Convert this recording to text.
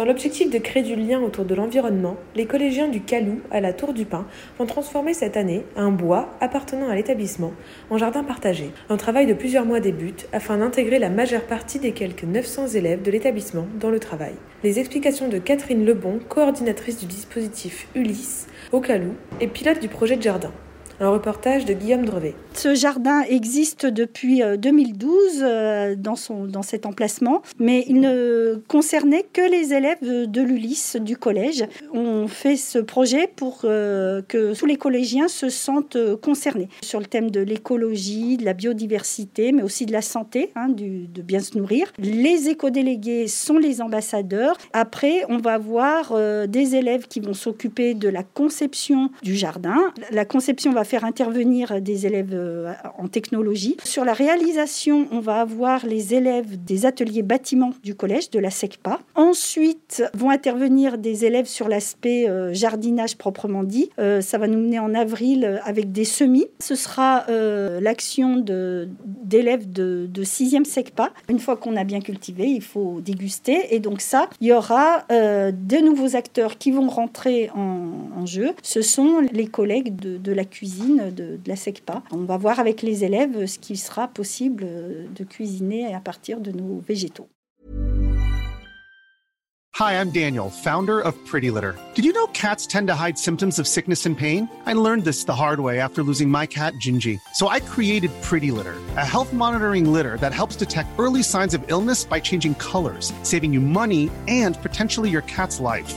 Dans l'objectif de créer du lien autour de l'environnement, les collégiens du Calou à la Tour du Pin vont transformer cette année un bois appartenant à l'établissement en jardin partagé. Un travail de plusieurs mois débute afin d'intégrer la majeure partie des quelques 900 élèves de l'établissement dans le travail. Les explications de Catherine Lebon, coordinatrice du dispositif Ulysse au Calou et pilote du projet de jardin. Un reportage de Guillaume Drevet. Ce jardin existe depuis 2012 euh, dans, son, dans cet emplacement, mais il ne concernait que les élèves de l'Ulysse du collège. On fait ce projet pour euh, que tous les collégiens se sentent concernés sur le thème de l'écologie, de la biodiversité, mais aussi de la santé, hein, de bien se nourrir. Les éco-délégués sont les ambassadeurs. Après, on va avoir euh, des élèves qui vont s'occuper de la conception du jardin. La conception va faire intervenir des élèves euh, en technologie. Sur la réalisation, on va avoir les élèves des ateliers bâtiments du collège, de la SECPA. Ensuite, vont intervenir des élèves sur l'aspect euh, jardinage proprement dit. Euh, ça va nous mener en avril avec des semis. Ce sera l'action d'élèves de, de 6e SECPA. Une fois qu'on a bien cultivé, il faut déguster. Et donc ça, il y aura de nouveaux acteurs qui vont rentrer en, jeu. Ce sont les collègues de, de la de, la SECPA. On va voir avec les élèves ce qu'il sera possible de cuisiner à partir de nos végétaux. Hi, I'm Daniel, founder of Pretty Litter. Did you know cats tend to hide symptoms of sickness and pain? I learned this the hard way after losing my cat, Gingy. So I created Pretty Litter, a health monitoring litter that helps detect early signs of illness by changing colors, saving you money and potentially your cat's life.